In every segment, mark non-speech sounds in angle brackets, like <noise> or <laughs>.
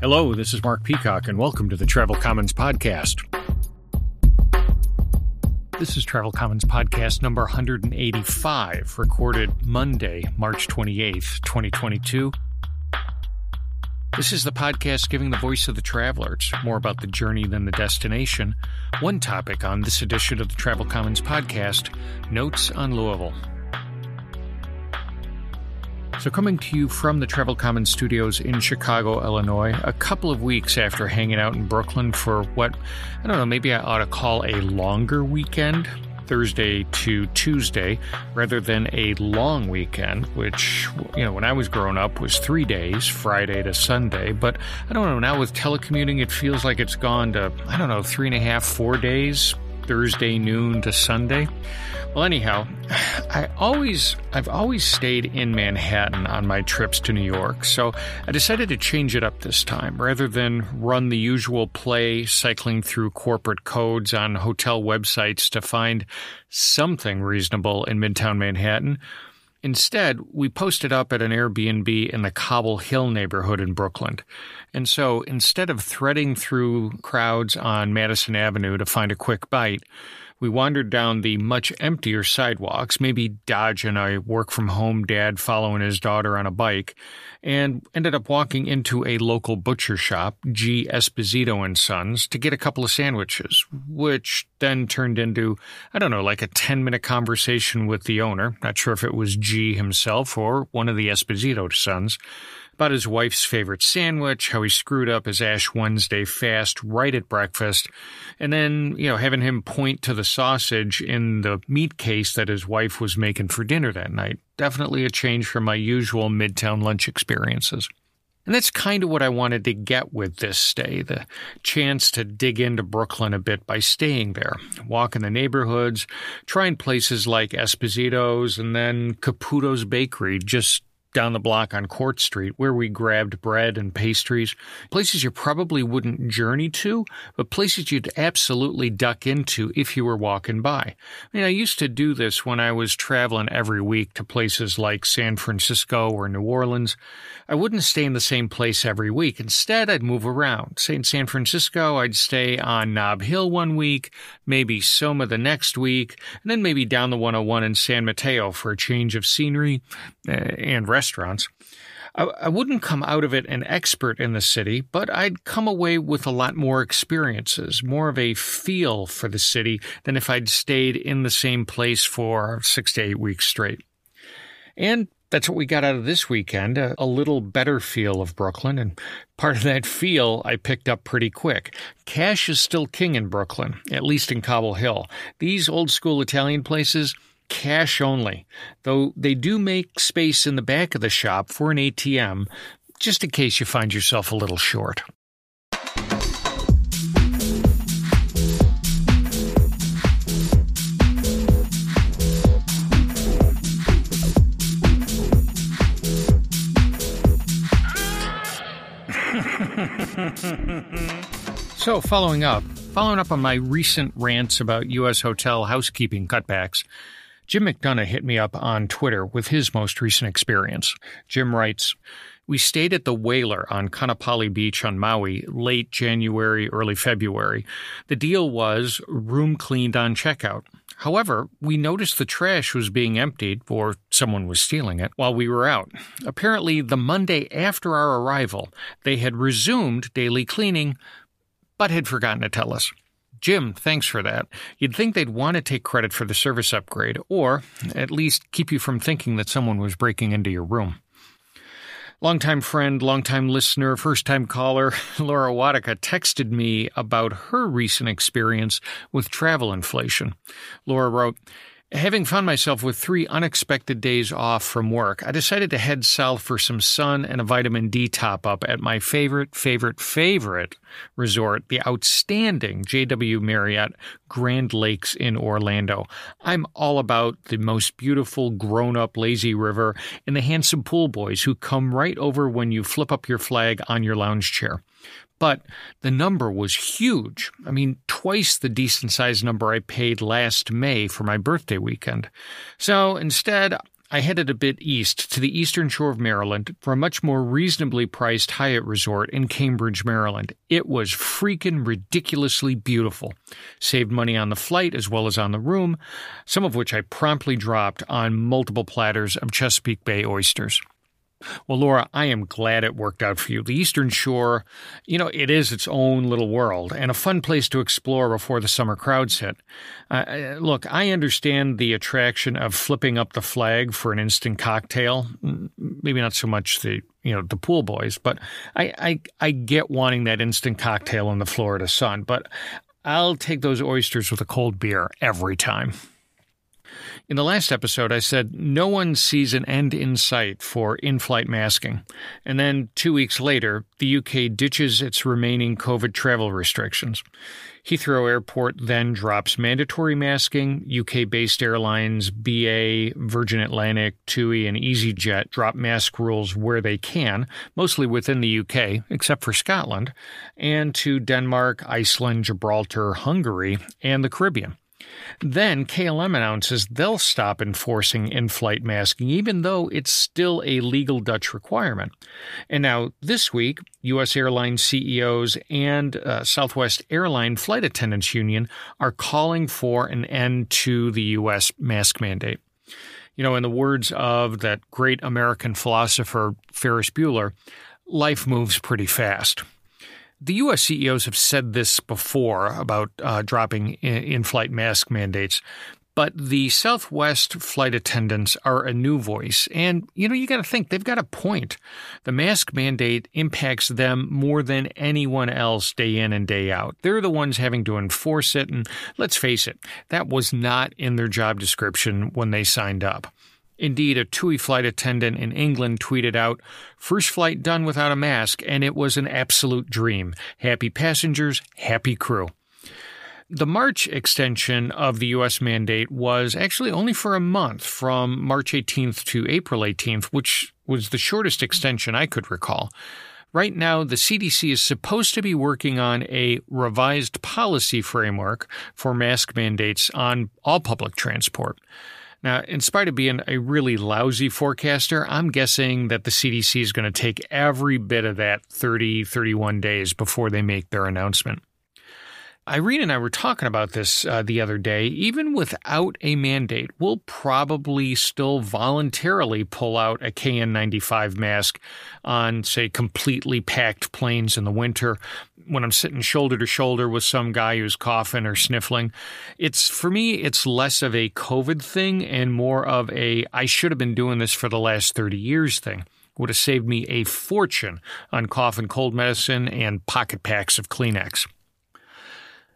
Hello, this is Mark Peacock, and welcome to the Travel Commons Podcast. This is Travel Commons Podcast number 185, recorded Monday, March 28th, 2022. This is the podcast giving the voice of the traveler. It's more about the journey than the destination. One topic on this edition of the Travel Commons Podcast Notes on Louisville. So, coming to you from the Travel Commons studios in Chicago, Illinois, a couple of weeks after hanging out in Brooklyn for what, I don't know, maybe I ought to call a longer weekend, Thursday to Tuesday, rather than a long weekend, which, you know, when I was growing up was three days, Friday to Sunday. But I don't know, now with telecommuting, it feels like it's gone to, I don't know, three and a half, four days, Thursday noon to Sunday. Well, anyhow, I always I've always stayed in Manhattan on my trips to New York, so I decided to change it up this time. Rather than run the usual play cycling through corporate codes on hotel websites to find something reasonable in Midtown Manhattan, Instead, we posted up at an Airbnb in the Cobble Hill neighborhood in Brooklyn. And so instead of threading through crowds on Madison Avenue to find a quick bite, we wandered down the much emptier sidewalks, maybe Dodge and I work from home dad following his daughter on a bike, and ended up walking into a local butcher shop, G. Esposito and Sons, to get a couple of sandwiches, which then turned into, I don't know, like a 10 minute conversation with the owner. Not sure if it was G himself or one of the Esposito sons about his wife's favorite sandwich, how he screwed up his Ash Wednesday fast right at breakfast, and then, you know, having him point to the sausage in the meat case that his wife was making for dinner that night. Definitely a change from my usual midtown lunch experiences. And that's kind of what I wanted to get with this stay the chance to dig into Brooklyn a bit by staying there, walk in the neighborhoods, trying places like Esposito's and then Caputo's Bakery just down the block on Court Street, where we grabbed bread and pastries. Places you probably wouldn't journey to, but places you'd absolutely duck into if you were walking by. I mean, I used to do this when I was traveling every week to places like San Francisco or New Orleans. I wouldn't stay in the same place every week. Instead, I'd move around. Say in San Francisco, I'd stay on Nob Hill one week, maybe Soma the next week, and then maybe down the 101 in San Mateo for a change of scenery uh, and restaurants. I, I wouldn't come out of it an expert in the city, but I'd come away with a lot more experiences, more of a feel for the city than if I'd stayed in the same place for six to eight weeks straight. And that's what we got out of this weekend a, a, little better feel of Brooklyn. And part of that feel I picked up pretty quick. Cash is still king in Brooklyn, at least in Cobble Hill. These old school Italian places, cash only, though they do make space in the back of the shop for an ATM, just in case you find yourself a little short. <laughs> so, following up, following up on my recent rants about U.S. hotel housekeeping cutbacks, Jim McDonough hit me up on Twitter with his most recent experience. Jim writes, we stayed at the Whaler on Kaanapali Beach on Maui late January, early February. The deal was room cleaned on checkout. However, we noticed the trash was being emptied, or someone was stealing it, while we were out. Apparently, the Monday after our arrival, they had resumed daily cleaning, but had forgotten to tell us. Jim, thanks for that. You'd think they'd want to take credit for the service upgrade, or at least keep you from thinking that someone was breaking into your room. Longtime friend, longtime listener, first time caller, <laughs> Laura Wadika texted me about her recent experience with travel inflation. Laura wrote, Having found myself with three unexpected days off from work, I decided to head south for some sun and a vitamin D top up at my favorite, favorite, favorite resort, the outstanding JW Marriott Grande Lakes in Orlando. I'm all about the most beautiful, grown up, lazy river and the handsome pool boys who come right over when you flip up your flag on your lounge chair but the number was huge. I mean, twice the decent sized number I paid last May for my birthday weekend. So instead, I headed a bit east to the eastern shore of Maryland for a much more reasonably priced Hyatt resort in Cambridge, Maryland. It was freaking ridiculously beautiful. Saved money on the flight as well as on the room, some of which I promptly dropped on multiple platters of Chesapeake Bay oysters. Well, Laura, I am glad it worked out for you. The Eastern Shore, you know, it is its own little world and a fun place to explore before the summer crowds hit. Uh, uh, look, I understand the attraction of flipping up the flag for an instant cocktail. Maybe not so much the you know the pool boys, but I I, I get wanting that instant cocktail in the Florida sun. But I'll take those oysters with a cold beer every time. In the last episode, I said no one sees an end in sight for in flight masking. And then two weeks later, the UK ditches its remaining COVID travel restrictions. Heathrow Airport then drops mandatory masking. UK based airlines BA, Virgin Atlantic, TUI, and EasyJet drop mask rules where they can, mostly within the UK, except for Scotland, and to Denmark, Iceland, Gibraltar, Hungary, and the Caribbean. Then KLM announces they'll stop enforcing in flight masking, even though it's still a legal Dutch requirement. And now, this week, U.S. airline CEOs and uh, Southwest Airline Flight Attendants Union are calling for an end to the U.S. mask mandate. You know, in the words of that great American philosopher Ferris Bueller, life moves pretty fast. The U.S. CEOs have said this before about uh, dropping in flight mask mandates, but the Southwest flight attendants are a new voice. And, you know, you got to think they've got a point. The mask mandate impacts them more than anyone else day in and day out. They're the ones having to enforce it. And let's face it, that was not in their job description when they signed up. Indeed, a TUI flight attendant in England tweeted out, First flight done without a mask, and it was an absolute dream. Happy passengers, happy crew. The March extension of the U.S. mandate was actually only for a month, from March 18th to April 18th, which was the shortest extension I could recall. Right now, the CDC is supposed to be working on a revised policy framework for mask mandates on all public transport. Now, in spite of being a really lousy forecaster, I'm guessing that the CDC is going to take every bit of that 30, 31 days before they make their announcement. Irene and I were talking about this uh, the other day. Even without a mandate, we'll probably still voluntarily pull out a KN95 mask on, say, completely packed planes in the winter when I'm sitting shoulder to shoulder with some guy who's coughing or sniffling. It's for me, it's less of a COVID thing and more of a I should have been doing this for the last 30 years thing would have saved me a fortune on cough and cold medicine and pocket packs of Kleenex.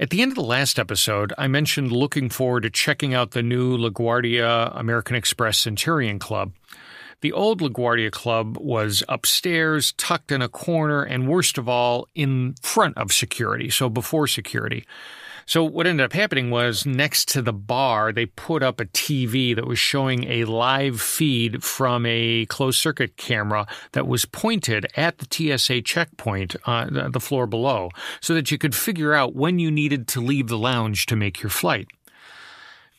At the end of the last episode, I mentioned looking forward to checking out the new LaGuardia American Express Centurion Club. The old LaGuardia Club was upstairs, tucked in a corner, and worst of all, in front of security, so before security. So what ended up happening was next to the bar, they put up a TV that was showing a live feed from a closed circuit camera that was pointed at the TSA checkpoint on uh, the floor below so that you could figure out when you needed to leave the lounge to make your flight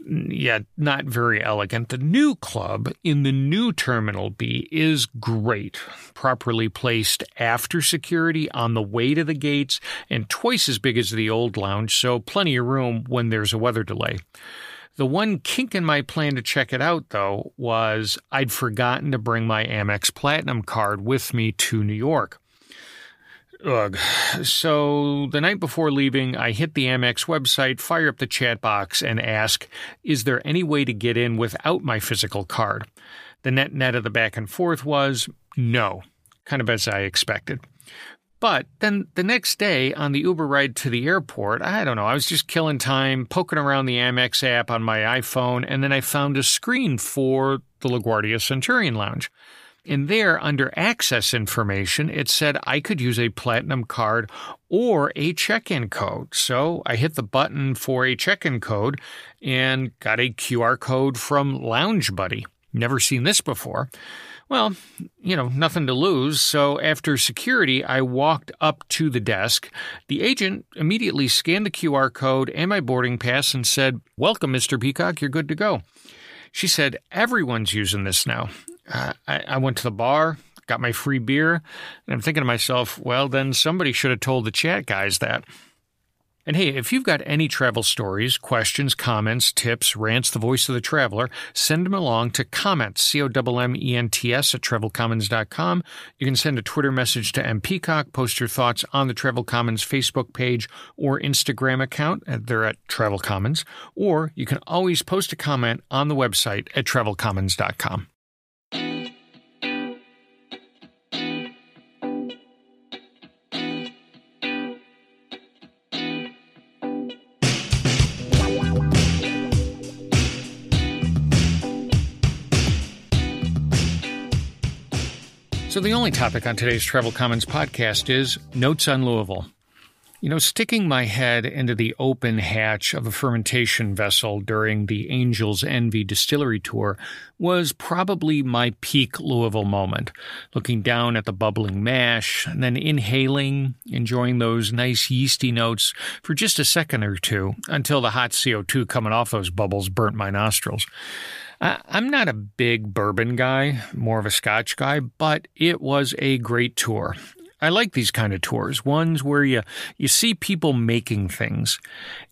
yeah, not very elegant. The new club in the new Terminal B is great, properly placed after security on the way to the gates and twice as big as the old lounge, so plenty of room when there's a weather delay. The one kink in my plan to check it out, though, was I'd forgotten to bring my Amex Platinum card with me to New York. Ugh. So the night before leaving, I hit the Amex website, fire up the chat box, and ask, Is there any way to get in without my physical card? The net net of the back and forth was no, kind of as I expected. But then the next day on the Uber ride to the airport, I don't know, I was just killing time, poking around the Amex app on my iPhone, and then I found a screen for the LaGuardia Centurion Lounge. In there, under access information, it said I could use a platinum card or a check in code. So I hit the button for a check in code and got a QR code from Lounge Buddy. Never seen this before. Well, you know, nothing to lose. So after security, I walked up to the desk. The agent immediately scanned the QR code and my boarding pass and said, Welcome, Mr. Peacock. You're good to go. She said, Everyone's using this now. Uh, I, I went to the bar, got my free beer, and I'm thinking to myself, well, then somebody should have told the chat guys that. And hey, if you've got any travel stories, questions, comments, tips, rants, the voice of the traveler, send them along to comments, C-O-M-M-E-N-T-S at travelcommons.com. You can send a Twitter message to M. Peacock, post your thoughts on the Travel Commons Facebook page or Instagram account. They're at Travel Commons. Or you can always post a comment on the website at travelcommons.com. So, the only topic on today's Travel Commons podcast is Notes on Louisville. You know, sticking my head into the open hatch of a fermentation vessel during the Angel's Envy distillery tour was probably my peak Louisville moment. Looking down at the bubbling mash, and then inhaling, enjoying those nice yeasty notes for just a second or two until the hot CO2 coming off those bubbles burnt my nostrils. I'm not a big bourbon guy, more of a scotch guy, but it was a great tour. I like these kind of tours, ones where you you see people making things.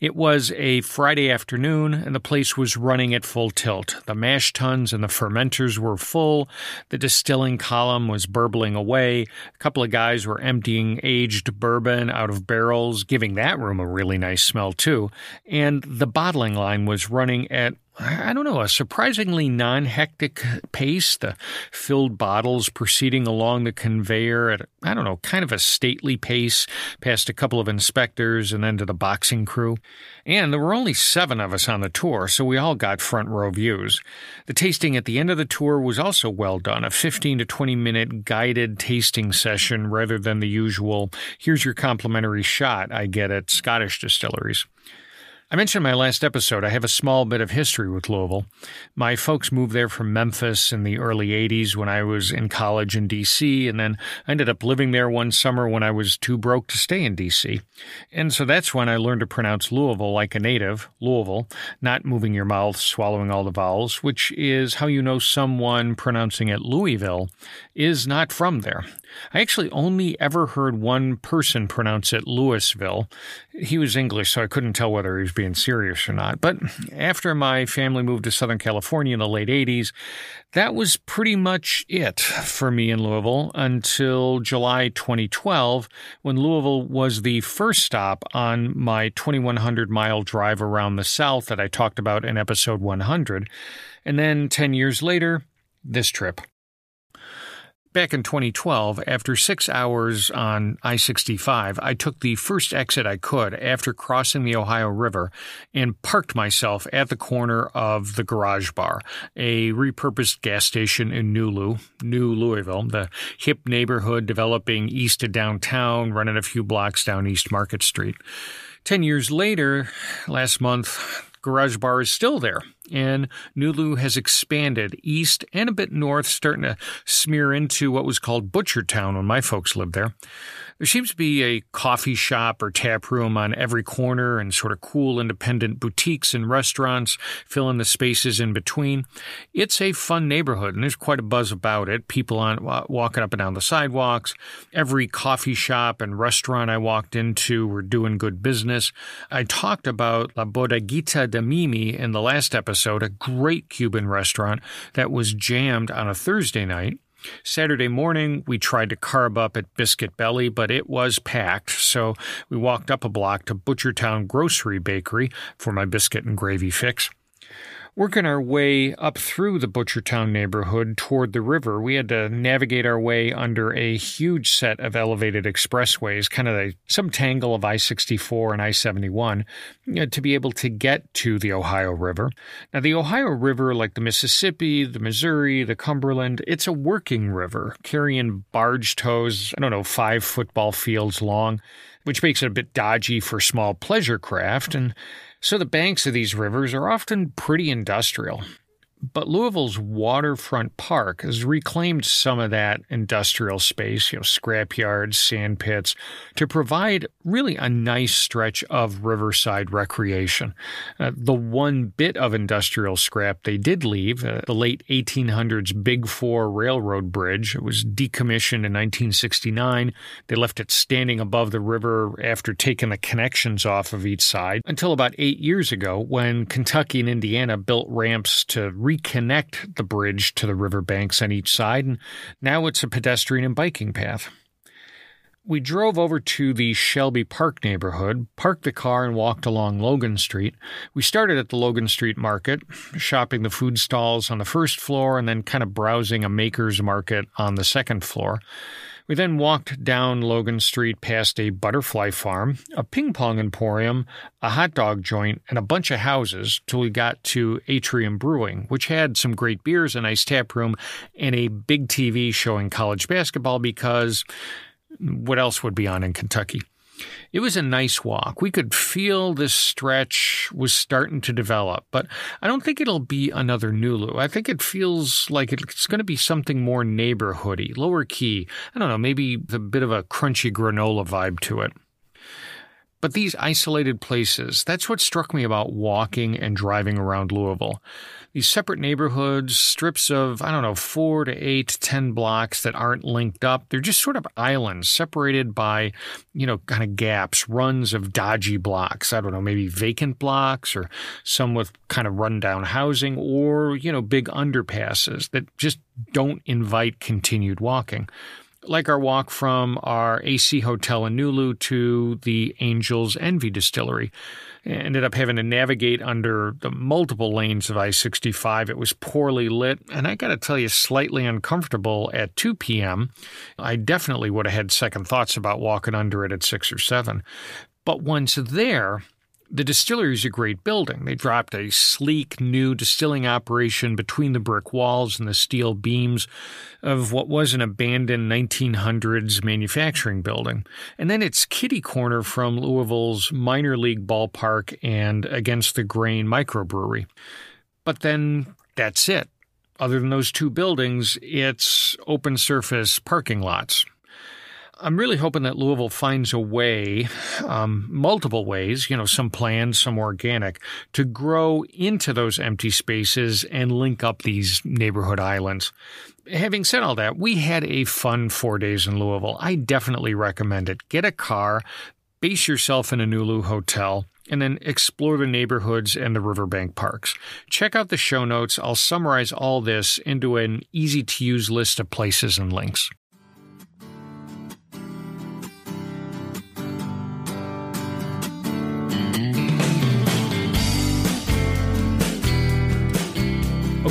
It was a Friday afternoon and the place was running at full tilt. The mash tuns and the fermenters were full. The distilling column was burbling away. A couple of guys were emptying aged bourbon out of barrels, giving that room a really nice smell too. And the bottling line was running at I don't know, a surprisingly non hectic pace. The uh, filled bottles proceeding along the conveyor at, I don't know, kind of a stately pace, past a couple of inspectors and then to the boxing crew. And there were only seven of us on the tour, so we all got front row views. The tasting at the end of the tour was also well done, a 15 to 20 minute guided tasting session rather than the usual, here's your complimentary shot I get at Scottish distilleries. I mentioned in my last episode, I have a small bit of history with Louisville. My folks moved there from Memphis in the early 80s when I was in college in D.C., and then I ended up living there one summer when I was too broke to stay in D.C. And so that's when I learned to pronounce Louisville like a native, Louisville, not moving your mouth, swallowing all the vowels, which is how you know someone pronouncing it Louisville is not from there. I actually only ever heard one person pronounce it Louisville. He was English, so I couldn't tell whether he was being serious or not. But after my family moved to Southern California in the late 80s, that was pretty much it for me in Louisville until July 2012, when Louisville was the first stop on my 2,100 mile drive around the South that I talked about in episode 100. And then 10 years later, this trip. Back in 2012, after six hours on I 65, I took the first exit I could after crossing the Ohio River and parked myself at the corner of the Garage Bar, a repurposed gas station in Nulu, New Louisville, the hip neighborhood developing east of downtown, running a few blocks down East Market Street. Ten years later, last month, Garage Bar is still there, and Nulu has expanded east and a bit north, starting to smear into what was called Butchertown when my folks lived there. There seems to be a coffee shop or tap room on every corner and sort of cool independent boutiques and restaurants fill in the spaces in between. It's a fun neighborhood and there's quite a buzz about it. People on walking up and down the sidewalks. Every coffee shop and restaurant I walked into were doing good business. I talked about La Bodeguita de Mimi in the last episode, a great Cuban restaurant that was jammed on a Thursday night. Saturday morning, we tried to carb up at Biscuit Belly, but it was packed, so we walked up a block to Butchertown Grocery Bakery for my biscuit and gravy fix. Working our way up through the Butchertown neighborhood toward the river, we had to navigate our way under a huge set of elevated expressways, kind of a, some tangle of I 64 and I 71, to be able to get to the Ohio River. Now, the Ohio River, like the Mississippi, the Missouri, the Cumberland, it's a working river carrying barge tows, I don't know, five football fields long, which makes it a bit dodgy for small pleasure craft. And so the banks of these rivers are often pretty industrial. But Louisville's waterfront park has reclaimed some of that industrial space, you know, scrap yards, sand pits, to provide really a nice stretch of riverside recreation. Uh, the one bit of industrial scrap they did leave, uh, the late 1800s Big Four Railroad Bridge, it was decommissioned in 1969. They left it standing above the river after taking the connections off of each side until about eight years ago when Kentucky and Indiana built ramps to reconnect the bridge to the riverbanks on each side, and now it's a pedestrian and biking path. We drove over to the Shelby Park neighborhood, parked the car, and walked along Logan Street. We started at the Logan Street Market, shopping the food stalls on the first floor and then kind of browsing a maker's market on the second floor. We then walked down Logan Street past a butterfly farm, a ping pong emporium, a hot dog joint, and a bunch of houses till we got to Atrium Brewing, which had some great beers, a nice tap room, and a big TV showing college basketball because what else would be on in Kentucky? It was a nice walk. We could feel this stretch was starting to develop, but I don't think it'll be another Nulu. I think it feels like it's going to be something more neighborhoody, lower key. I don't know, maybe a bit of a crunchy granola vibe to it. But these isolated places, that's what struck me about walking and driving around Louisville these separate neighborhoods, strips of, I don't know, four to eight, ten blocks that aren't linked up. They're just sort of islands separated by, you know, kind of gaps, runs of dodgy blocks. I don't know, maybe vacant blocks or some with kind of rundown housing or, you know, big underpasses that just don't invite continued walking like our walk from our AC hotel in Nulu to the Angels Envy distillery ended up having to navigate under the multiple lanes of I 65. It was poorly lit, and I got to tell you, slightly uncomfortable at 2 p.m. I definitely would have had second thoughts about walking under it at 6 or 7. But once there, the distillery is a great building. They dropped a sleek new distilling operation between the brick walls and the steel beams of what was an abandoned 1900s manufacturing building. And then it's kitty corner from Louisville's minor league ballpark and against the grain microbrewery. But then that's it. Other than those two buildings, it's open surface parking lots. I'm really hoping that Louisville finds a way, um, multiple ways, you know, some planned, some organic, to grow into those empty spaces and link up these neighborhood islands. Having said all that, we had a fun four days in Louisville. I definitely recommend it. Get a car, base yourself in a Nulu hotel, and then explore the neighborhoods and the riverbank parks. Check out the show notes. I'll summarize all this into an easy to use list of places and links.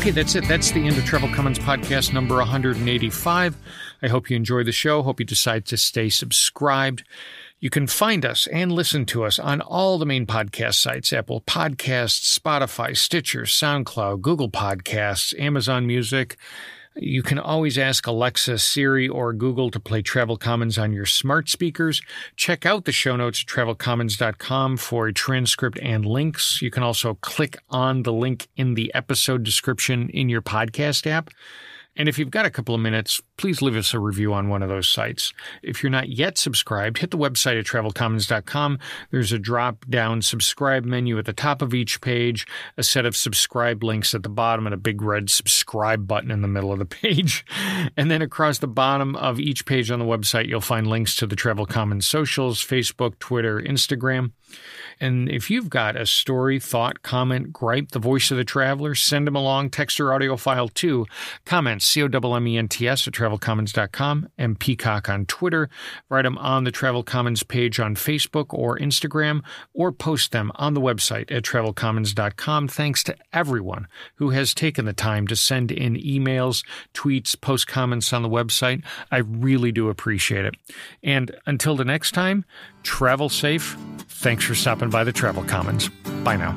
Okay, that's it. That's the end of Travel Commons podcast number 185. I hope you enjoy the show. Hope you decide to stay subscribed. You can find us and listen to us on all the main podcast sites Apple Podcasts, Spotify, Stitcher, SoundCloud, Google Podcasts, Amazon Music. You can always ask Alexa, Siri, or Google to play Travel Commons on your smart speakers. Check out the show notes at travelcommons.com for a transcript and links. You can also click on the link in the episode description in your podcast app. And if you've got a couple of minutes, please leave us a review on one of those sites. If you're not yet subscribed, hit the website at travelcommons.com. There's a drop down subscribe menu at the top of each page, a set of subscribe links at the bottom, and a big red subscribe button in the middle of the <laughs> page. And then across the bottom of each page on the website, you'll find links to the Travel Commons socials Facebook, Twitter, Instagram. And if you've got a story, thought, comment, gripe, the voice of the traveler, send them along, text or audio file to comments, C O M M E N T S at travelcommons.com, M. Peacock on Twitter. Write them on the Travel Commons page on Facebook or Instagram, or post them on the website at travelcommons.com. Thanks to everyone who has taken the time to send in emails, tweets, post comments on the website. I really do appreciate it. And until the next time, travel safe. Thanks for stopping by the Travel Commons. Bye now.